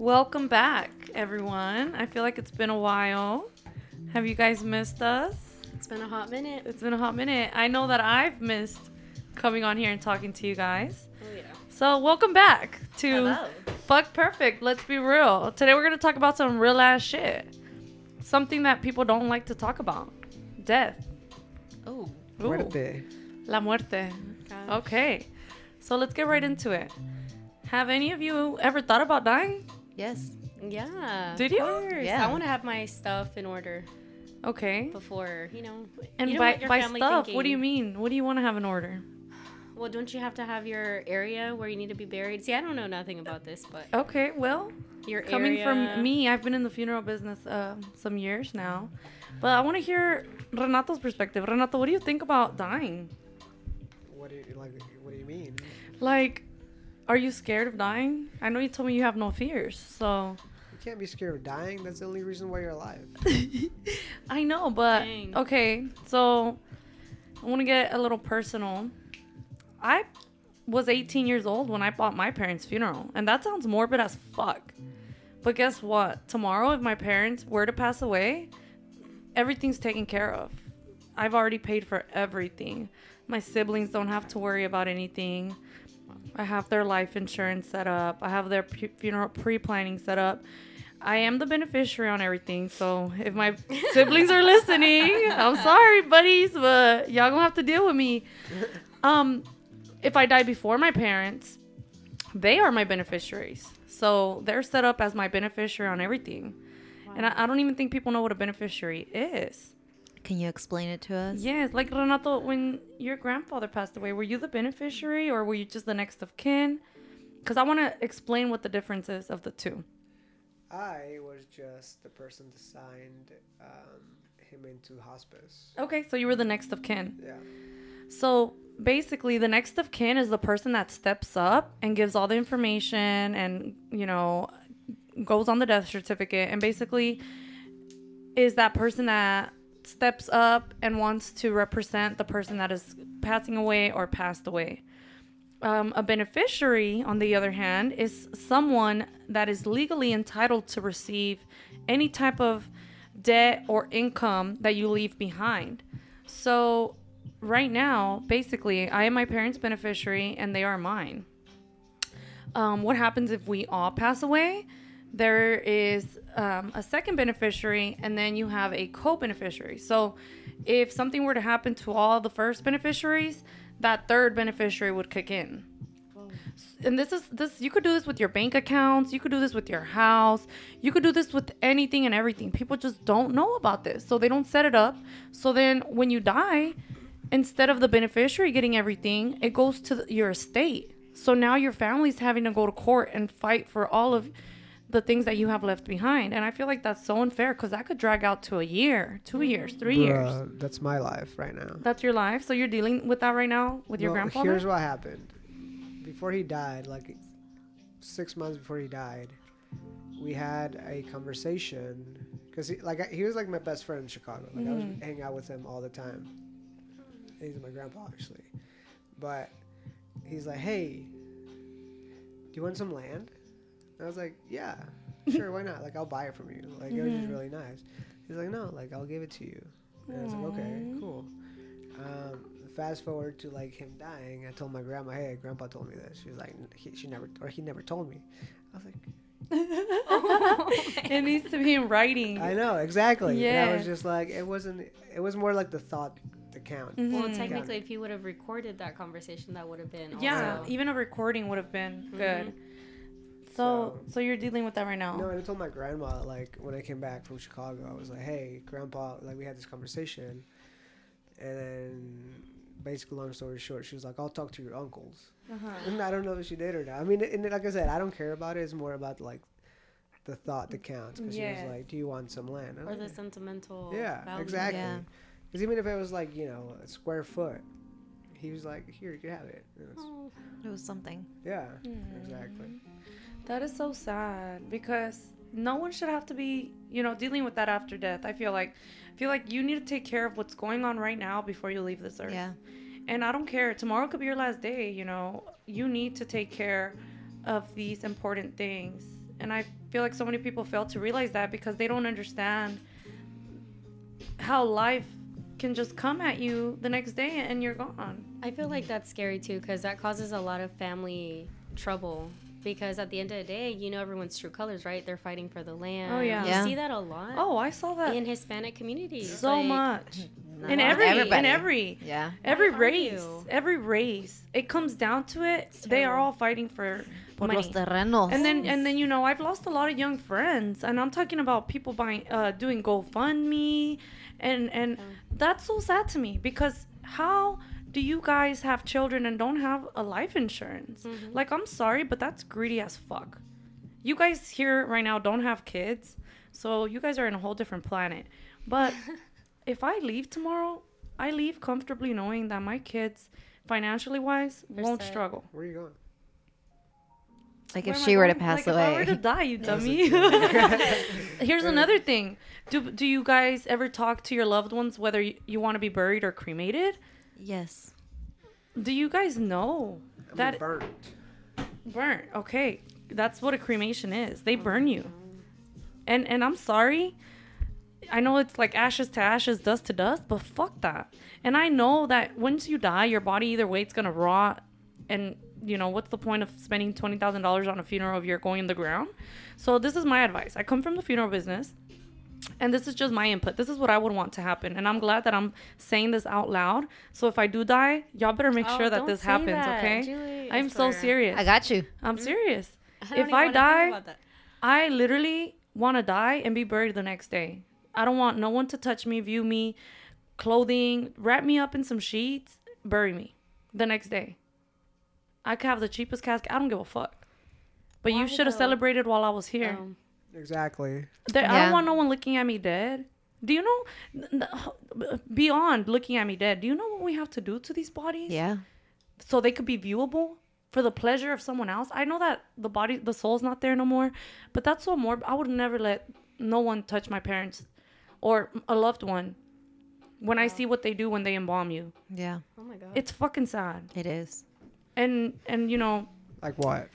Welcome back, everyone. I feel like it's been a while. Have you guys missed us? It's been a hot minute. It's been a hot minute. I know that I've missed coming on here and talking to you guys. Oh yeah. So, welcome back to Hello. Fuck Perfect. Let's be real. Today we're going to talk about some real ass shit. Something that people don't like to talk about death. Oh. Muerte. La muerte. Okay. So, let's get right into it. Have any of you ever thought about dying? Yes. Yeah. Did you? Yeah. I want to have my stuff in order Okay. before you know. And you don't by, by family stuff, what do you mean? What do you want to have in order? Well, don't you have to have your area where you need to be buried? See, I don't know nothing about this, but Okay, well, your coming area- from me, I've been in the funeral business uh, some years now. But I want to hear Renato's perspective. Renato, what do you think about dying? What do you like? What do you mean? Like, are you scared of dying? I know you told me you have no fears, so You can't be scared of dying. That's the only reason why you're alive. I know, but Dang. okay. So I want to get a little personal. I was 18 years old when I bought my parents' funeral, and that sounds morbid as fuck. But guess what? Tomorrow, if my parents were to pass away, everything's taken care of. I've already paid for everything. My siblings don't have to worry about anything. I have their life insurance set up. I have their funeral pre-planning set up. I am the beneficiary on everything. So if my siblings are listening, I'm sorry, buddies, but y'all gonna have to deal with me. Um, if I die before my parents, they are my beneficiaries. So they're set up as my beneficiary on everything. And I, I don't even think people know what a beneficiary is. Can you explain it to us? Yes, like Renato, when your grandfather passed away, were you the beneficiary or were you just the next of kin? Because I want to explain what the difference is of the two. I was just the person that signed um, him into hospice. Okay, so you were the next of kin. Yeah. So basically, the next of kin is the person that steps up and gives all the information and, you know, goes on the death certificate and basically is that person that steps up and wants to represent the person that is passing away or passed away. Um, a beneficiary, on the other hand, is someone that is legally entitled to receive any type of debt or income that you leave behind. So, right now, basically, I am my parents' beneficiary and they are mine. Um, what happens if we all pass away? There is um, a second beneficiary, and then you have a co beneficiary. So, if something were to happen to all the first beneficiaries, that third beneficiary would kick in. And this is this you could do this with your bank accounts, you could do this with your house, you could do this with anything and everything. People just don't know about this. So they don't set it up. So then when you die, instead of the beneficiary getting everything, it goes to your estate. So now your family's having to go to court and fight for all of the things that you have left behind. And I feel like that's so unfair because that could drag out to a year, two years, three years. That's my life right now. That's your life. So you're dealing with that right now with your grandfather. Here's what happened. Before he died, like six months before he died, we had a conversation because he, like he was like my best friend in Chicago. Like I was Mhm. hanging out with him all the time. He's my grandpa, obviously, but he's like, "Hey, do you want some land?" And I was like, "Yeah, sure, why not? Like I'll buy it from you. Like it was just Mhm. really nice." He's like, "No, like I'll give it to you." And I was like, "Okay, cool." Um, fast forward to like him dying. I told my grandma, "Hey, grandpa told me this." She was like, he, "She never, or he never told me." I was like, it needs to be in writing. "I know exactly." And I was just like, it wasn't. It was more like the thought to count. Well, Mhm. technically, if you would have recorded that conversation, that would have been Yeah, also- even a recording would have been Mm-hmm. good. So, so you're dealing with that right now. No, and I told my grandma like when I came back from Chicago, I was like, "Hey, grandpa," like we had this conversation, and then basically, long story short, she was like, "I'll talk to your uncles." Uh-huh. And I don't know if she did or not. I mean, and like I said, I don't care about it. It's more about like the thought that counts. Because she was like, "Do you want some land?" I or was the like, sentimental. yeah, value. exactly. Yeah. Because even if it was like you know a square foot, he was like, "Here, you can have it." And it's- Oh, It was something. yeah, Hmm. exactly. That is so sad because no one should have to be, you know, dealing with that after death. I feel like, I feel like you need to take care of what's going on right now before you leave this earth. Yeah. And I don't care. Tomorrow could be your last day. You know, you need to take care of these important things. and I feel like so many people fail to realize that because they don't understand how life can just come at you the next day and you're gone. I feel like that's scary too because that causes a lot of family trouble. Because at the end of the day, you know everyone's true colors, right? They're fighting for the land. Oh, yeah. you Yeah. see that a lot. Oh, I saw that in Hispanic communities. so like, much. In every in every Yeah. every are race, every race, it comes down to it. They are all fighting for Por money. los terrenos. And then and then you know I've lost a lot of young friends, and I'm talking about people buying, uh, doing GoFundMe, and and that's so sad to me because how do you guys have children and don't have a life insurance? Mm-hmm. Like I'm sorry, but that's greedy as fuck. You guys here right now don't have kids, so you guys are in a whole different planet. But if I leave tomorrow, I leave comfortably knowing that my kids, financially wise, They're won't set. struggle. Where are you going? like Where if am I she were to going? pass like If I were away. to die, you dummy. Here's another thing. Do do you guys ever talk to your loved ones whether you, you want to be buried or cremated? Yes. Do you guys know I'm that burnt. burnt? Okay, that's what a cremation is. They burn you. And and I'm sorry. I know it's like ashes to ashes, dust to dust, but fuck that. And I know that once you die, your body either way it's gonna rot, and you know what's the point of spending twenty thousand dollars on a funeral if you're going in the ground? So this is my advice. I come from the funeral business, and this is just my input. This is what I would want to happen, and I'm glad that I'm saying this out loud. So if I do die, y'all better make Oh, sure that this happens, that, okay? Julie, I I'm so serious. I got you. I'm serious. I if I die. I literally want to die and be buried the next day. I don't want no one to touch me, view me, clothing, wrap me up in some sheets, bury me the next day. I could have the cheapest casket. I don't give a fuck. But you should have celebrated while I was here. Um, Exactly. There, I don't want no one looking at me dead. Do you know n- n- beyond looking at me dead? Do you know what we have to do to these bodies? Yeah. so they could be viewable for the pleasure of someone else. I know that the body, the soul's not there no more, but that's so morbid. I would never let no one touch my parents or a loved one when I see what they do when they embalm you. Yeah. oh my god. It's fucking sad. It is. And and you know, Like what?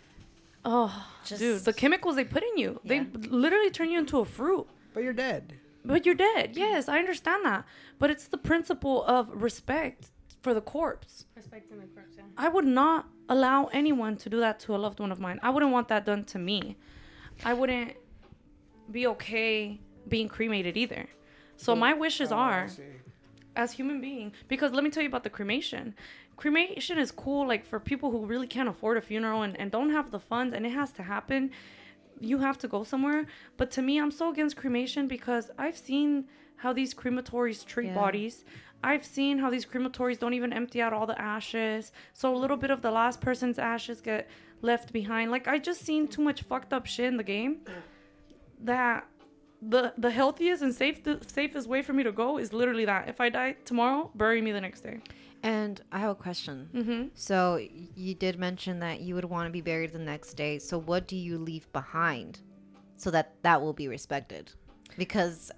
Oh, Just- dude, the chemicals they put in you, they literally turn you into a fruit. But you're dead. But you're dead. Yes, I understand that. But it's the principle of respect for the corpse. Respecting the corpse, yeah. I would not allow anyone to do that to a loved one of mine. I wouldn't want that done to me. I wouldn't be okay being cremated either. So my oh, wishes Oh, are as human being because let me tell you about the cremation. Cremation is cool like for people who really can't afford a funeral and, and don't have the funds and it has to happen. You have to go somewhere. But to me, I'm so against cremation because I've seen how these crematories treat Yeah. bodies. I've seen how these crematories don't even empty out all the ashes. So a little bit of the last person's ashes get left behind. Like I just seen too much fucked up shit in the game that the the healthiest and safe the safest way for me to go is literally that. If I die tomorrow, bury me the next day. And I have a question. Mm-hmm. So you did mention that you would want to be buried the next day. So what do you leave behind so that that will be respected? Because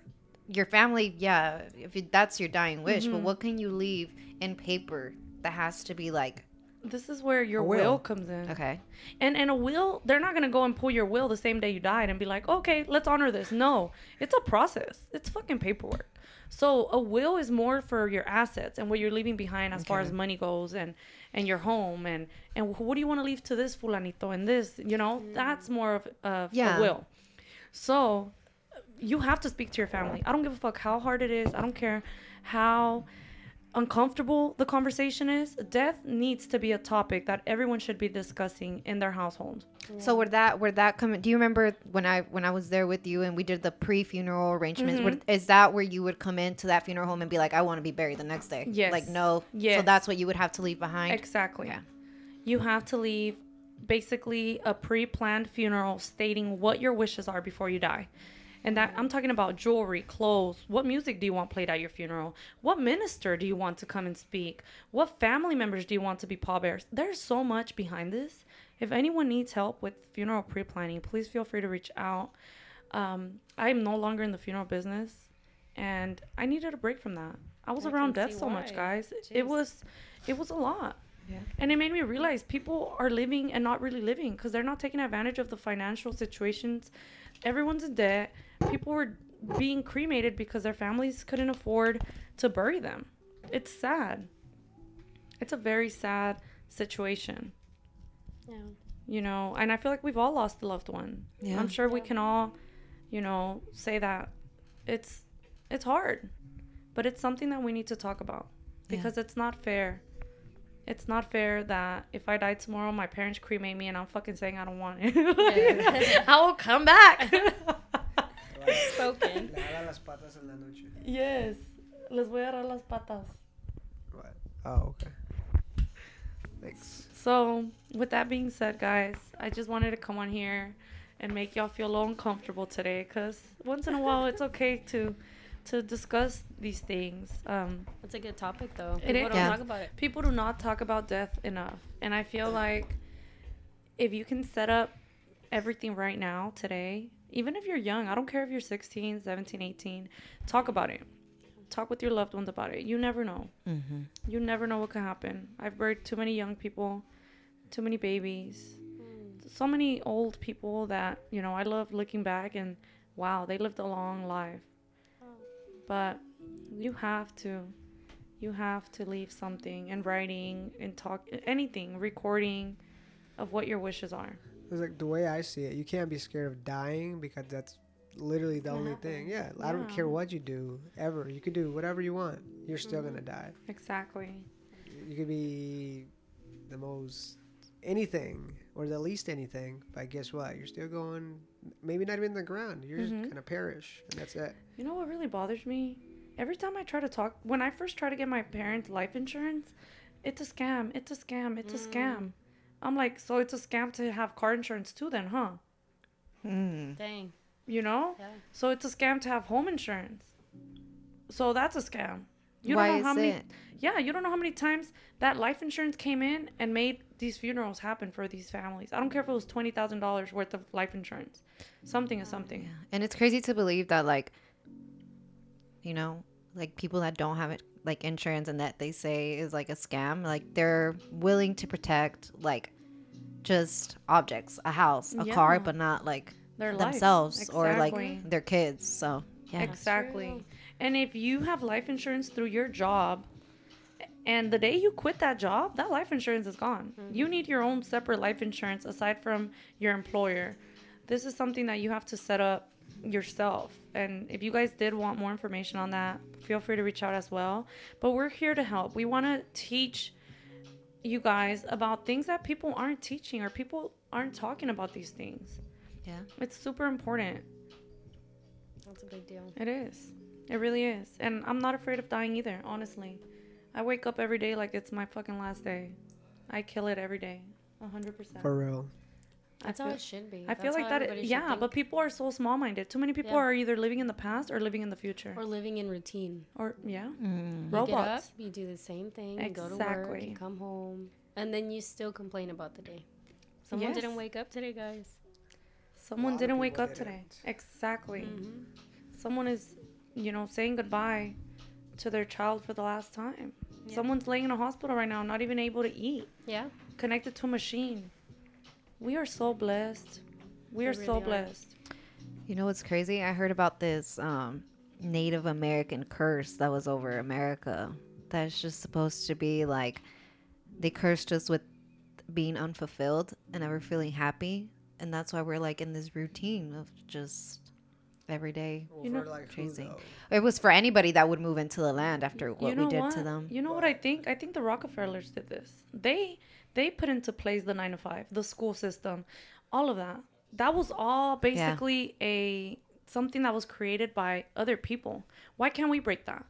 your family, yeah, if you, that's your dying wish, but what can you leave in paper that has to be like, This is where your will. will. comes in. okay, And and a will, they're not gonna go and pull your will the same day you died and be like, okay, let's honor this. No, it's a process. It's fucking paperwork. So a will is more for your assets and what you're leaving behind as far as money goes and and your home and and what do you want to leave to this fulanito and this, you know, mm. that's more of, of Yeah. a will. So you have to speak to your family. I don't give a fuck how hard it is. I don't care how uncomfortable the conversation is. Death needs to be a topic that everyone should be discussing in their household. So where that where that come? Do you remember when I when I was there with you and we did the pre funeral arrangements? Where- mm-hmm. Is that where you would come into that funeral home and be like, I want to be buried the next day? Yes. Like no. Yes. So that's what you would have to leave behind. Exactly. Yeah. You have to leave basically a pre-planned funeral stating what your wishes are before you die. And that I'm talking about jewelry, clothes. What music do you want played at your funeral? What minister do you want to come and speak? What family members do you want to be pallbearers? There's so much behind this. If anyone needs help with funeral pre-planning, please feel free to reach out. Um, I'm no longer in the funeral business, and I needed a break from that. I was I around death so much, guys. Jeez. It was, it was a lot. Yeah. And it made me realize people are living and not really living because they're not taking advantage of the financial situations. Everyone's in debt. People were being cremated because their families couldn't afford to bury them. It's sad. It's a very sad situation, Yeah. you know. And I feel like we've all lost a loved one. Yeah. I'm sure we can all, you know, say that it's it's hard, but it's something that we need to talk about Yeah. because it's not fair. It's not fair that if I die tomorrow, my parents cremate me, and I'm fucking saying I don't want it. I will come back. Spoken. Le jala las patas en la noche. yes, les voy a agarrar las patas. What? Oh, okay. Thanks. So, with that being said, guys, I just wanted to come on here and make y'all feel a little uncomfortable today, cause once in a while it's okay to to discuss these things. Um, That's a good topic, though. It People is. don't Yeah. talk about it. people do not talk about death enough, and I feel like if you can set up everything right now today, even if you're young, I don't care if you're 16, 17, 18, talk about it. Talk with your loved ones about it. You never know. Mm-hmm. You never know what can happen. I've buried too many young people, too many babies, so many old people that, you know, I love looking back and wow, they lived a long life. But you have to you have to leave something in writing and talk anything, recording of what your wishes are. It's like the way I see it, you can't be scared of dying because that's literally the only thing. Yeah, happens. I don't care what you do ever. You could do whatever you want. You're still Mhm. gonna die. Exactly. You could be the most anything or the least anything, but guess what? You're still going. Maybe not even the ground. You're Mhm. just gonna perish, and that's it. You know what really bothers me? Every time I try to talk, when I first try to get my parents life insurance, it's a scam. It's a scam. It's a Mm. scam. I'm like, so it's a scam to have car insurance too, then, huh? Mm. Dang. You know? Yeah. So it's a scam to have home insurance. So that's a scam. You Why don't know is how many. it? Yeah, you don't know how many times that life insurance came in and made these funerals happen for these families. I don't care if it was twenty thousand dollars worth of life insurance. Something is something. Yeah. And it's crazy to believe that, like, you know, like people that don't have it, like insurance and that they say is like a scam, like they're willing to protect, like, just objects, a house, a car, but not like Their life. themselves or like their kids. So, yeah. Exactly. And if you have life insurance through your job, and the day you quit that job, that life insurance is gone. You mm-hmm. need your own separate life insurance aside from your employer. This is something that you have to set up yourself. And if you guys did want more information on that, feel free to reach out as well. But we're here to help. We want to teach you guys about things that people aren't teaching or people aren't talking about these things. Yeah. It's super important. That's a big deal. It is. It really is. And I'm not afraid of dying either, honestly. I wake up every day like it's my fucking last day. I kill it every day. 100%. For real. That's I how feel, it should be. I feel That's like that. everybody yeah, think. but people are so small minded. Too many people Yeah. are either living in the past or living in the future. or living in routine. Or, yeah. Mm. You get up, Robots. you do the same thing, you go to work, Exactly. you come home, and then you still complain about the day. Someone didn't Yes. wake up today, guys. Someone lot of didn't wake people up today. didn't. Exactly. Mhm. Someone is, you know, saying goodbye to their child for the last time. Yeah. Someone's laying in a hospital right now, not even able to eat. Yeah. connected to a machine. We are so blessed. We We are so really are. blessed. You know what's crazy? I heard about this um, Native American curse that was over America. That's just supposed to be like they cursed us with being unfulfilled and never feeling happy, and that's why we're like in this routine of just every day. Well, You know- like Crazy. though? It was for anybody that would move into the land after what you know we did what? to them. You know what I think? I think the Rockefellers did this. They they put into place the 9 to 5, the school system, all of that. That was all basically a something that was created by other people. Why can't we break that?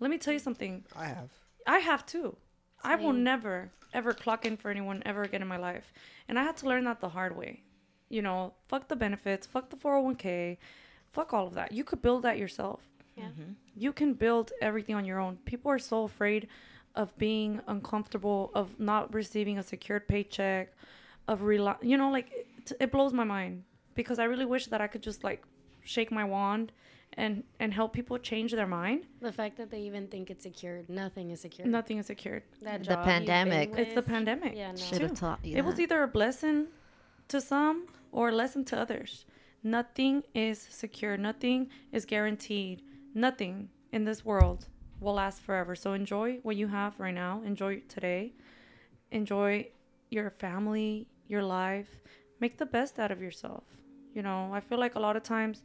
Let me tell you something. I have. I have too. I will never ever clock in for anyone ever again in my life. And I had to learn that the hard way. You know, fuck the benefits, fuck the 401k, fuck all of that. You could build that yourself. Yeah. Mm-hmm. You can build everything on your own. People are so afraid of being uncomfortable, of not receiving a secured paycheck, of rely, you know, like it, it blows my mind because I really wish that I could just like shake my wand and and help people change their mind. The fact that they even think it's secured, nothing is secured. Nothing is secured. That The job you've pandemic. It's the pandemic. Yeah, no. Should have too. taught you. It was either a blessing to some or a lesson to others. Nothing is secure. Nothing is guaranteed. Nothing in this world will last forever. So enjoy what you have right now. Enjoy today. Enjoy your family, your life. Make the best out of yourself. You know, I feel like a lot of times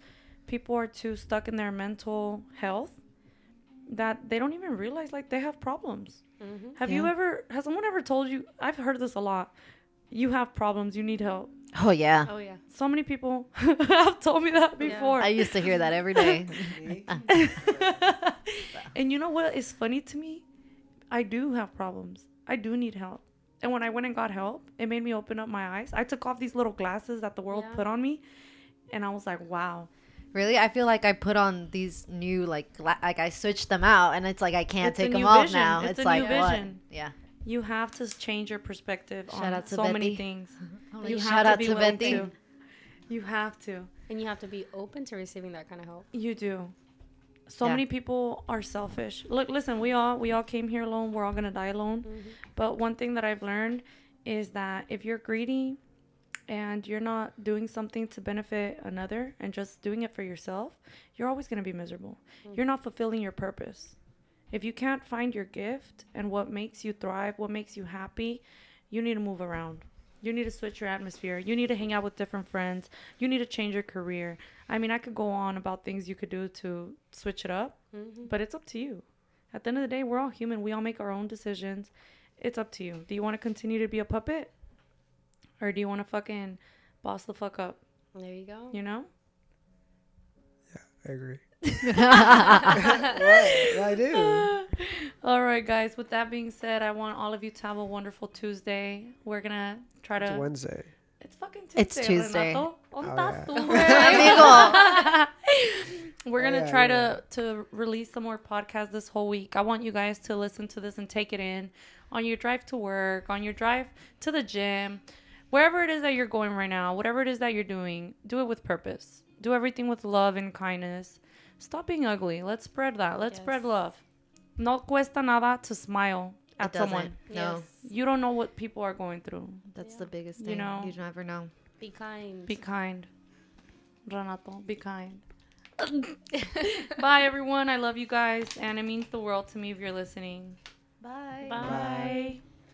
people are too stuck in their mental health that they don't even realize like they have problems. Mhm. Have you ever has someone ever told you I've heard this a lot. You have problems, you need help. Oh yeah. Oh yeah. So many people have told me that Yeah. before. I used to hear that every day. And you know what is funny to me? I do have problems. I do need help. And when I went and got help, it made me open up my eyes. I took off these little glasses that the world Yeah. put on me, and I was like, wow. Really, I feel like I put on these new like gla- like I switched them out, and it's like I can't It's take them off now. It's It's, a like new what? vision. Yeah. You have to change your perspective Shout on out to so many things. Oh, You shout have to be to willing to. You have to. And you have to be open to receiving that kind of help. You do. So Yeah. many people are selfish. Look, listen, we all we all came here alone. We're all gonna die alone. Mm-hmm. But one thing that I've learned is that if you're greedy and you're not doing something to benefit another and just doing it for yourself, you're always gonna be miserable. Mm. You're not fulfilling your purpose. If you can't find your gift and what makes you thrive, what makes you happy, you need to move around. You need to switch your atmosphere. You need to hang out with different friends. You need to change your career. I mean, I could go on about things you could do to switch it up, Mm-hmm. but it's up to you. At the end of the day, we're all human. We all make our own decisions. It's up to you. Do you want to continue to be a puppet? Or do you want to fucking boss the fuck up? There you go. You know? Yeah, I agree. Right, I do. All right, guys. With that being said, I want all of you to have a wonderful Tuesday. We're going to try It's to. Wednesday. It's fucking Tuesday. It's Tuesday. Oh, yeah. We're Oh, gonna yeah, try yeah. to to release some more podcasts this whole week. I want you guys to listen to this and take it in on your drive to work, on your drive to the gym, wherever it is that you're going right now, whatever it is that you're doing, do it with purpose. Do everything with love and kindness. Stop being ugly. Let's spread that. Let's Yes. spread love. No cuesta nada to smile It at doesn't. someone. No, Yes. You don't know what people are going through. that's Yeah. the biggest thing. You, know. you never know. Be kind. Be kind. Renato, be kind. Bye, everyone. I love you guys, and it means the world to me if you're listening. Bye. Bye.